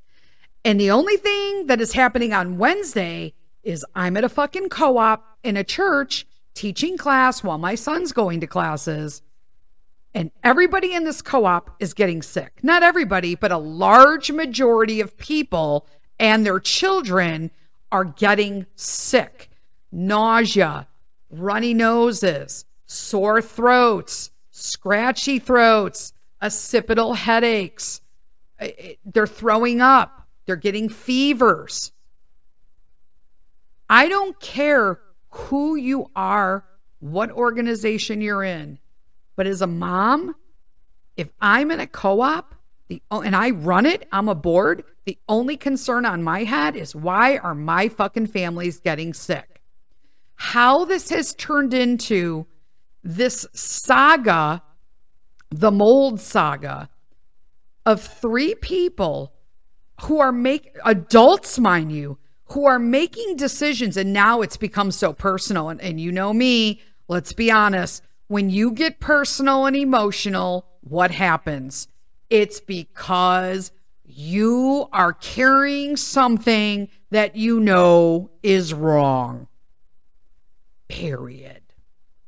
And the only thing that is happening on Wednesday is I'm at a fucking co op in a church teaching class while my son's going to classes. And everybody in this co op is getting sick. Not everybody, but a large majority of people and their children are getting sick. Nausea, runny noses, sore throats, scratchy throats, occipital headaches. They're throwing up. They're getting fevers. I don't care who you are, what organization you're in, but as a mom, if I'm in a co op and I run it, I'm a board, the only concern on my head is why are my fucking families getting sick? How this has turned into this saga the mold saga of three people who are make adults, mind you, who are making decisions. And now it's become so personal. And, and you know me, let's be honest. When you get personal and emotional, what happens? It's because you are carrying something that you know is wrong. Period.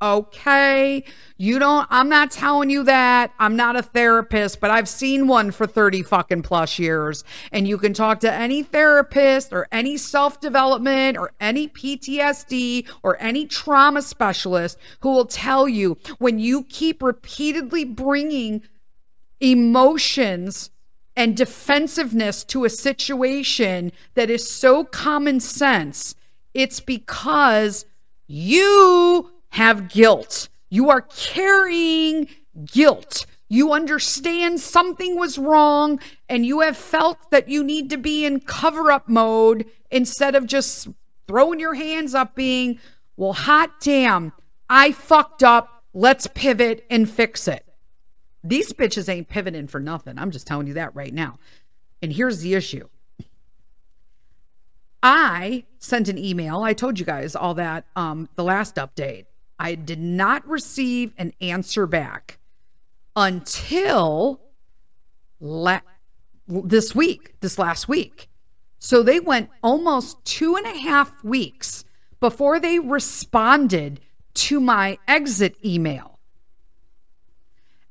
Okay. You don't, I'm not telling you that. I'm not a therapist, but I've seen one for 30 fucking plus years. And you can talk to any therapist or any self development or any PTSD or any trauma specialist who will tell you when you keep repeatedly bringing emotions and defensiveness to a situation that is so common sense, it's because you have guilt. You are carrying guilt. You understand something was wrong and you have felt that you need to be in cover up mode instead of just throwing your hands up, being, well, hot damn, I fucked up. Let's pivot and fix it. These bitches ain't pivoting for nothing. I'm just telling you that right now. And here's the issue I sent an email. I told you guys all that um, the last update. I did not receive an answer back until la- this week, this last week. So they went almost two and a half weeks before they responded to my exit email.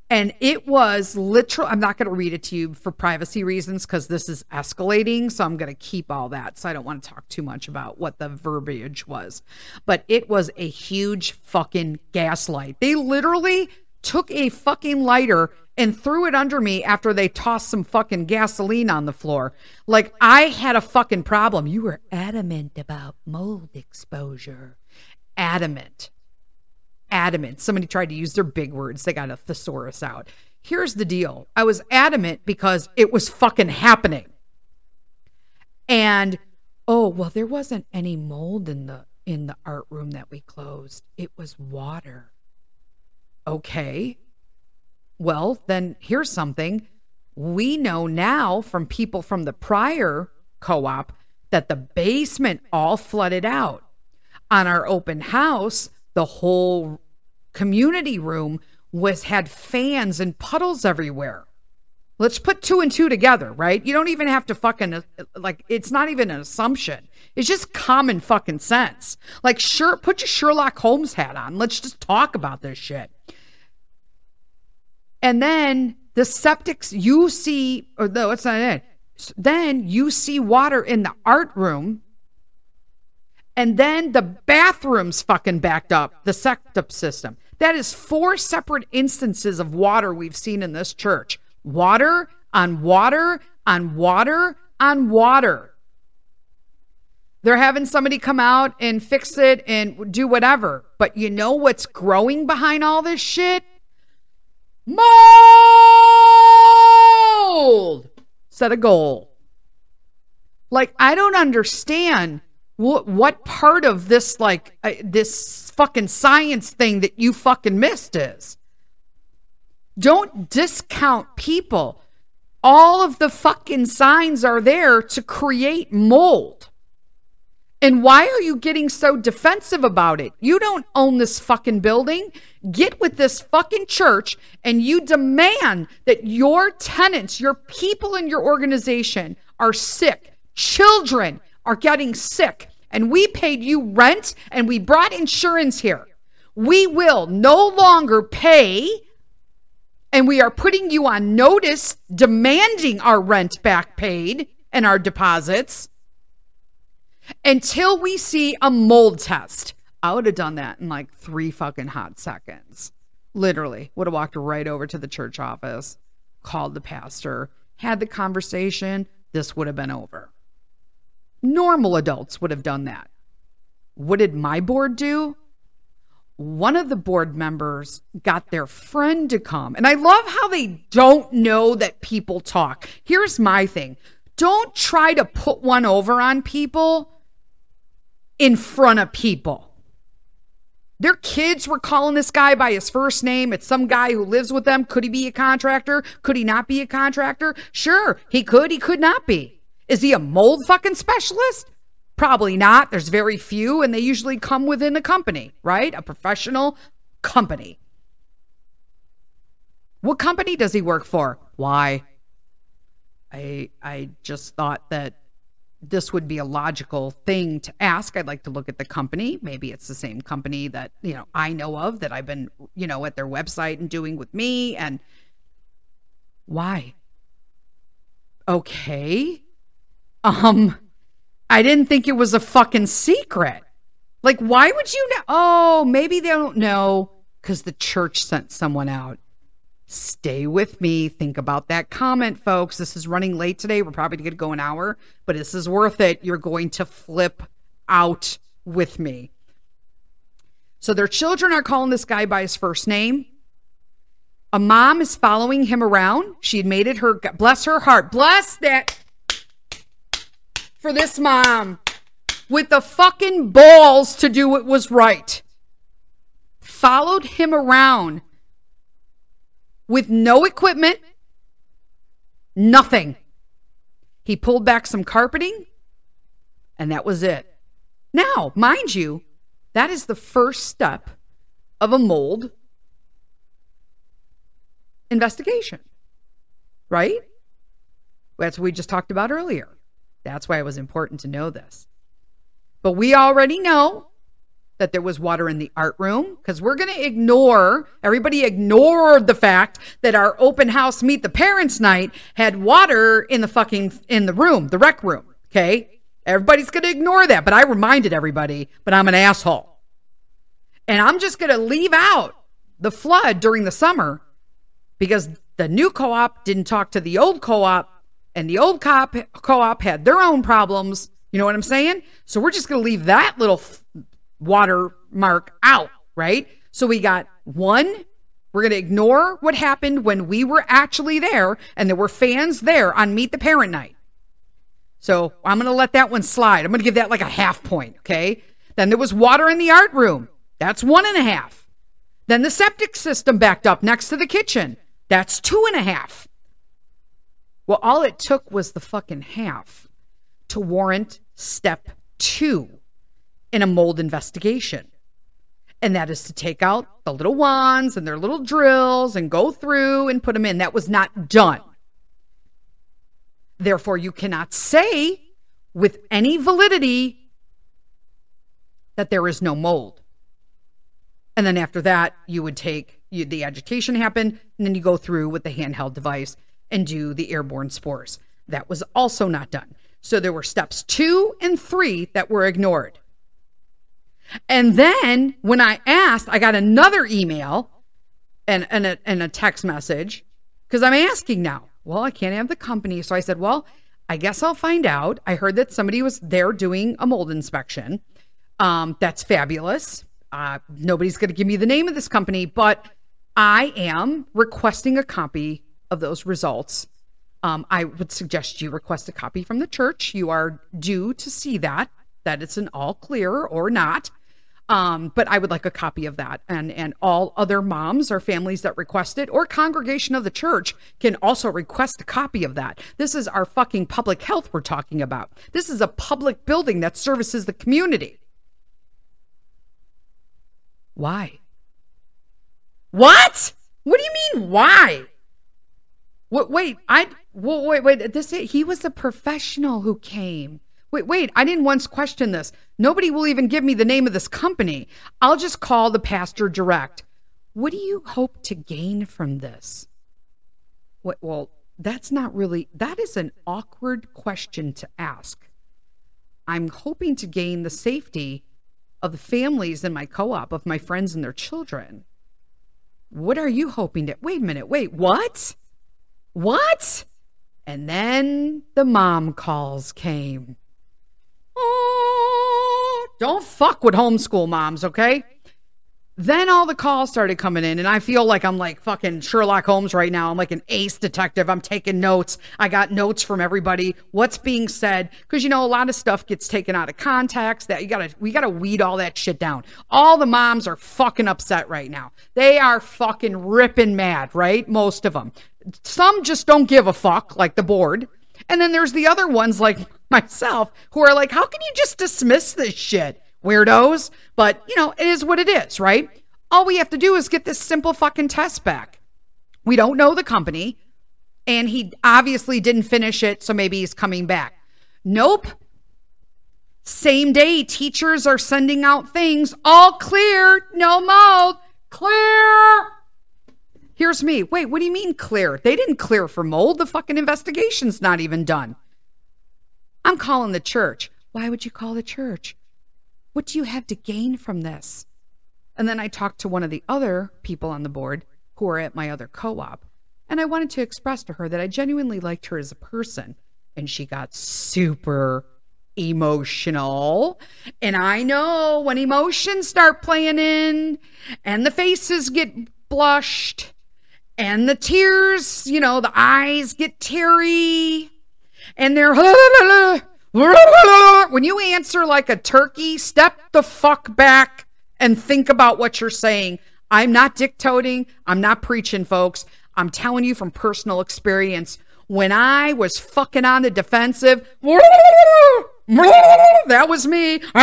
And it was literal. I'm not going to read it to you for privacy reasons because this is escalating. So I'm going to keep all that. So I don't want to talk too much about what the verbiage was. But it was a huge fucking gaslight. They literally took a fucking lighter and threw it under me after they tossed some fucking gasoline on the floor. Like I had a fucking problem. You were adamant about mold exposure. Adamant adamant. Somebody tried to use their big words. They got a thesaurus out. Here's the deal I was adamant because it was fucking happening. And oh, well, there wasn't any mold in the in the art room that we closed. It was water. Okay. Well, then here's something. We know now from people from the prior co op that the basement all flooded out. On our open house, the whole community room was had fans and puddles everywhere. Let's put two and two together, right? You don't even have to fucking uh, like it's not even an assumption. It's just common fucking sense. Like sure put your Sherlock Holmes hat on. Let's just talk about this shit. And then the septics you see or no, it's not it. Then you see water in the art room and then the bathrooms fucking backed up, the septic system. That is four separate instances of water we've seen in this church. Water on water on water on water. They're having somebody come out and fix it and do whatever. But you know what's growing behind all this shit? Mold! Set a goal. Like, I don't understand what what part of this like uh, this fucking science thing that you fucking missed is don't discount people all of the fucking signs are there to create mold and why are you getting so defensive about it? You don't own this fucking building. Get with this fucking church and you demand that your tenants, your people in your organization are sick. Children are getting sick and we paid you rent and we brought insurance here. We will no longer pay and we are putting you on notice demanding our rent back paid and our deposits until we see a mold test. I would have done that in like three fucking hot seconds. Literally, would have walked right over to the church office, called the pastor, had the conversation. This would have been over. Normal adults would have done that. What did my board do? One of the board members got their friend to come. And I love how they don't know that people talk. Here's my thing don't try to put one over on people in front of people. Their kids were calling this guy by his first name. It's some guy who lives with them. Could he be a contractor? Could he not be a contractor? Sure, he could. He could not be. Is he a mold fucking specialist? Probably not. There's very few, and they usually come within a company, right? A professional company. What company does he work for? Why? I I just thought that this would be a logical thing to ask. I'd like to look at the company. Maybe it's the same company that, you know, I know of that I've been, you know, at their website and doing with me. And why? Okay. Um, I didn't think it was a fucking secret. Like, why would you know? Oh, maybe they don't know because the church sent someone out. Stay with me. Think about that comment, folks. This is running late today. We're probably going to go an hour, but this is worth it. You're going to flip out with me. So their children are calling this guy by his first name. A mom is following him around. She had made it her, bless her heart, bless that for this mom with the fucking balls to do what was right. Followed him around with no equipment, nothing. He pulled back some carpeting, and that was it. Now, mind you, that is the first step of a mold investigation, right? That's what we just talked about earlier. That's why it was important to know this. But we already know that there was water in the art room because we're going to ignore, everybody ignored the fact that our open house meet the parents night had water in the fucking, in the room, the rec room. Okay. Everybody's going to ignore that. But I reminded everybody, but I'm an asshole. And I'm just going to leave out the flood during the summer because the new co op didn't talk to the old co op and the old cop co op had their own problems. You know what I'm saying? So we're just going to leave that little watermark out, right? So we got one, we're going to ignore what happened when we were actually there and there were fans there on Meet the Parent Night. So I'm going to let that one slide. I'm going to give that like a half point, okay? Then there was water in the art room. That's one and a half. Then the septic system backed up next to the kitchen. That's two and a half. Well, all it took was the fucking half to warrant step two in a mold investigation. And that is to take out the little wands and their little drills and go through and put them in. That was not done. Therefore, you cannot say with any validity that there is no mold. And then after that, you would take you, the agitation happen, and then you go through with the handheld device and do the airborne spores. That was also not done. So there were steps two and three that were ignored. And then when I asked, I got another email and, and, a, and a text message because I'm asking now. Well, I can't have the company. So I said, well, I guess I'll find out. I heard that somebody was there doing a mold inspection. Um, that's fabulous. Uh, nobody's going to give me the name of this company, but I am requesting a copy of those results. Um, I would suggest you request a copy from the church. You are due to see that that it's an all clear or not. Um, but I would like a copy of that. And and all other moms or families that request it or congregation of the church can also request a copy of that. This is our fucking public health we're talking about. This is a public building that services the community. Why? What? What do you mean why? Wait, wait, I wait, wait. This he was a professional who came. Wait, wait, I didn't once question this. Nobody will even give me the name of this company. I'll just call the pastor direct. What do you hope to gain from this? What, well, that's not really, that is an awkward question to ask. I'm hoping to gain the safety of the families in my co op, of my friends and their children. What are you hoping to? Wait a minute, wait, what? What? And then the mom calls came. Oh, don't fuck with homeschool moms, okay? Then all the calls started coming in, and I feel like I'm like fucking Sherlock Holmes right now. I'm like an ace detective. I'm taking notes. I got notes from everybody. What's being said? Because you know, a lot of stuff gets taken out of context. That you gotta, we gotta weed all that shit down. All the moms are fucking upset right now. They are fucking ripping mad, right? Most of them. Some just don't give a fuck, like the board. And then there's the other ones like myself who are like, how can you just dismiss this shit? Weirdos. But, you know, it is what it is, right? All we have to do is get this simple fucking test back. We don't know the company, and he obviously didn't finish it, so maybe he's coming back. Nope. same day, teachers are sending out things all clear, no mold, clear. Here's me. Wait, what do you mean clear? They didn't clear for mold. The fucking investigation's not even done. I'm calling the church. Why would you call the church? What do you have to gain from this? And then I talked to one of the other people on the board who are at my other co op. And I wanted to express to her that I genuinely liked her as a person. And she got super emotional. And I know when emotions start playing in and the faces get blushed and the tears, you know, the eyes get teary and they're when you answer like a turkey, step the fuck back and think about what you're saying. I'm not dictating, I'm not preaching, folks. I'm telling you from personal experience. When I was fucking on the defensive, that was me.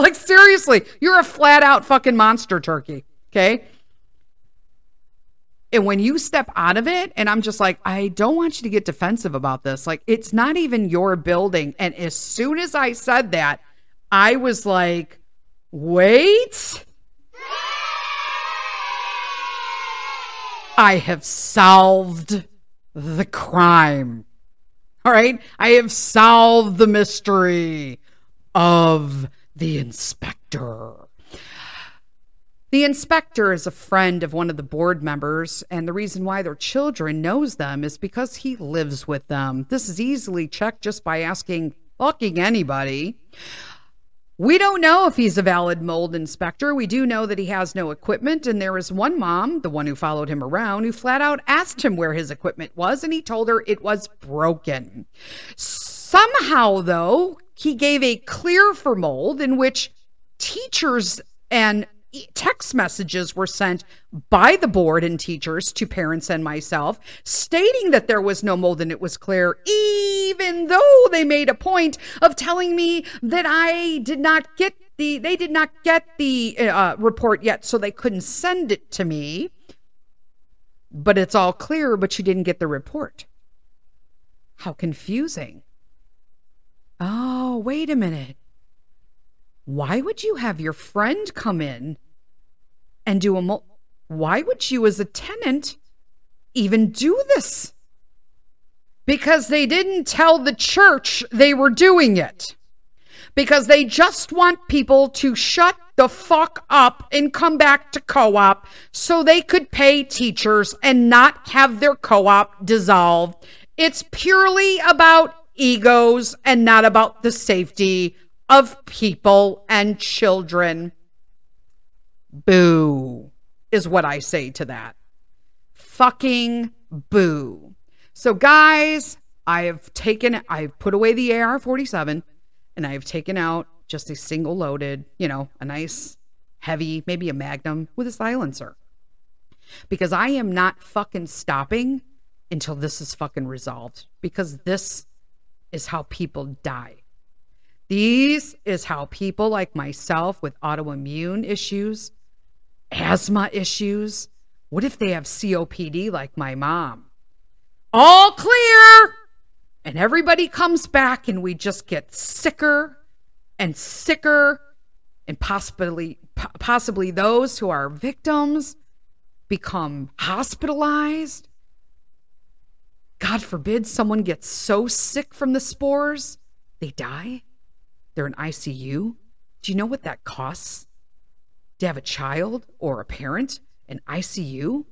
like, seriously, you're a flat out fucking monster turkey. Okay. And when you step out of it, and I'm just like, I don't want you to get defensive about this. Like, it's not even your building. And as soon as I said that, I was like, wait. I have solved the crime. All right. I have solved the mystery of the inspector. The inspector is a friend of one of the board members, and the reason why their children knows them is because he lives with them. This is easily checked just by asking fucking anybody. We don't know if he's a valid mold inspector. We do know that he has no equipment, and there is one mom, the one who followed him around, who flat out asked him where his equipment was, and he told her it was broken. Somehow, though, he gave a clear for mold in which teachers and text messages were sent by the board and teachers to parents and myself stating that there was no mold and it was clear, even though they made a point of telling me that I did not get the, they did not get the uh, report yet, so they couldn't send it to me. But it's all clear, but you didn't get the report. How confusing. Oh, wait a minute. Why would you have your friend come in and do a mul- why would you as a tenant even do this? Because they didn't tell the church they were doing it. Because they just want people to shut the fuck up and come back to co op so they could pay teachers and not have their co op dissolved It's purely about egos and not about the safety of people and children. Boo, is what I say to that. Fucking boo. So, guys, I have taken, I've put away the AR 47 and I have taken out just a single loaded, you know, a nice heavy, maybe a magnum with a silencer. Because I am not fucking stopping until this is fucking resolved. Because this is how people die. These is how people like myself with autoimmune issues, asthma issues? What if they have COPD like my mom? All clear! And everybody comes back and we just get sicker and sicker and possibly possibly those who are victims become hospitalized. God forbid someone gets so sick from the spores they die. They're in ICU. Do you know what that costs? to have a child or a parent in ICU,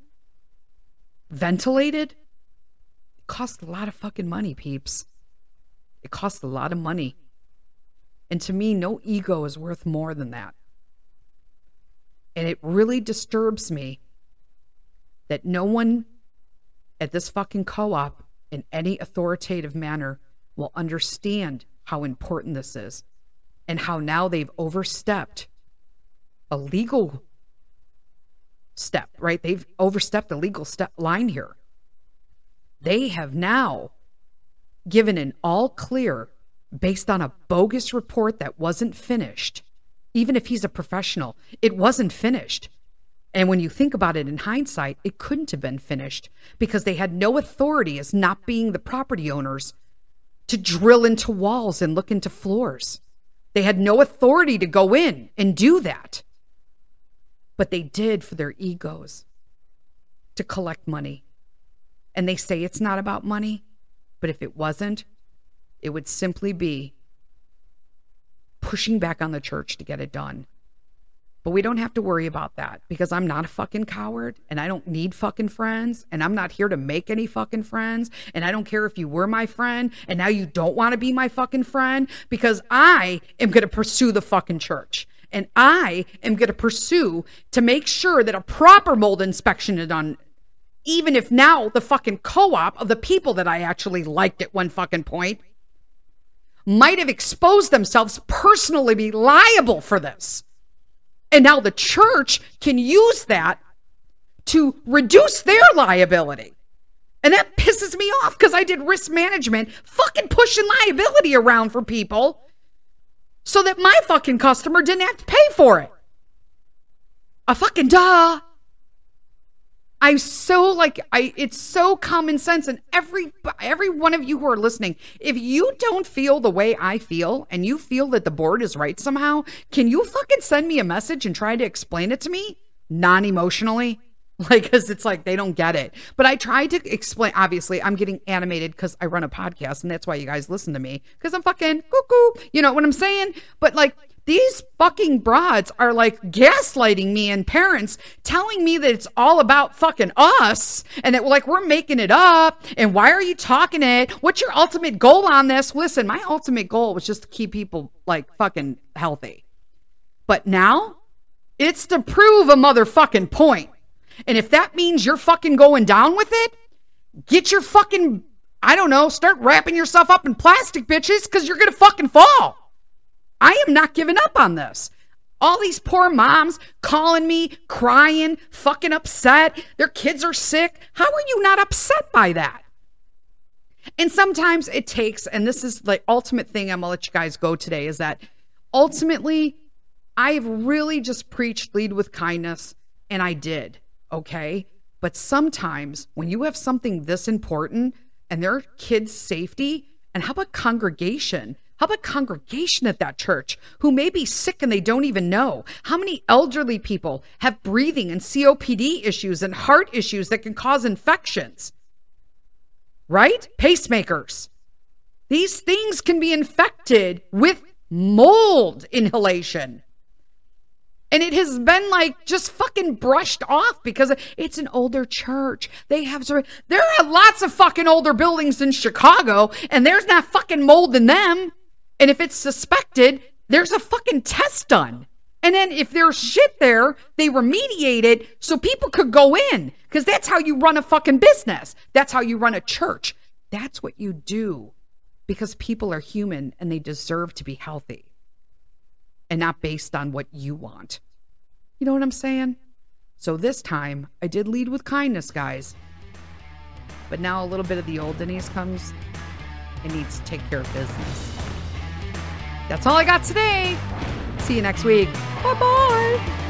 ventilated, it costs a lot of fucking money, peeps. It costs a lot of money. And to me, no ego is worth more than that. And it really disturbs me that no one at this fucking co op in any authoritative manner will understand how important this is and how now they've overstepped a legal step, right? They've overstepped the legal step line here. They have now given an all clear based on a bogus report that wasn't finished. Even if he's a professional, it wasn't finished. And when you think about it in hindsight, it couldn't have been finished because they had no authority as not being the property owners to drill into walls and look into floors. They had no authority to go in and do that. But they did for their egos to collect money. And they say it's not about money, but if it wasn't, it would simply be pushing back on the church to get it done. But we don't have to worry about that because I'm not a fucking coward and I don't need fucking friends and I'm not here to make any fucking friends. And I don't care if you were my friend and now you don't want to be my fucking friend because I am going to pursue the fucking church. And I am going to pursue to make sure that a proper mold inspection is done. Even if now the fucking co op of the people that I actually liked at one fucking point might have exposed themselves personally be liable for this. And now the church can use that to reduce their liability. And that pisses me off because I did risk management, fucking pushing liability around for people so that my fucking customer didn't have to pay for it. A fucking duh. I so like I it's so common sense and every every one of you who are listening, if you don't feel the way I feel and you feel that the board is right somehow, can you fucking send me a message and try to explain it to me non-emotionally? Like cuz it's like they don't get it. But I tried to explain obviously I'm getting animated cuz I run a podcast and that's why you guys listen to me cuz I'm fucking cuckoo. You know what I'm saying? But like these fucking broads are like gaslighting me and parents telling me that it's all about fucking us and that like we're making it up and why are you talking it? What's your ultimate goal on this? Listen, my ultimate goal was just to keep people like fucking healthy. But now it's to prove a motherfucking point. And if that means you're fucking going down with it, get your fucking I don't know, start wrapping yourself up in plastic bitches cuz you're going to fucking fall. I am not giving up on this. All these poor moms calling me, crying, fucking upset. Their kids are sick. How are you not upset by that? And sometimes it takes, and this is the ultimate thing I'm gonna let you guys go today, is that ultimately I've really just preached lead with kindness, and I did, okay? But sometimes when you have something this important and their kids' safety, and how about congregation? How about congregation at that church who may be sick and they don't even know? How many elderly people have breathing and COPD issues and heart issues that can cause infections? Right? Pacemakers. These things can be infected with mold inhalation. And it has been like just fucking brushed off because it's an older church. They have there are lots of fucking older buildings in Chicago and there's not fucking mold in them. And if it's suspected, there's a fucking test done. And then if there's shit there, they remediate it so people could go in. Because that's how you run a fucking business. That's how you run a church. That's what you do. Because people are human and they deserve to be healthy. And not based on what you want. You know what I'm saying? So this time, I did lead with kindness, guys. But now a little bit of the old Denise comes and needs to take care of business. That's all I got today. See you next week. Bye bye.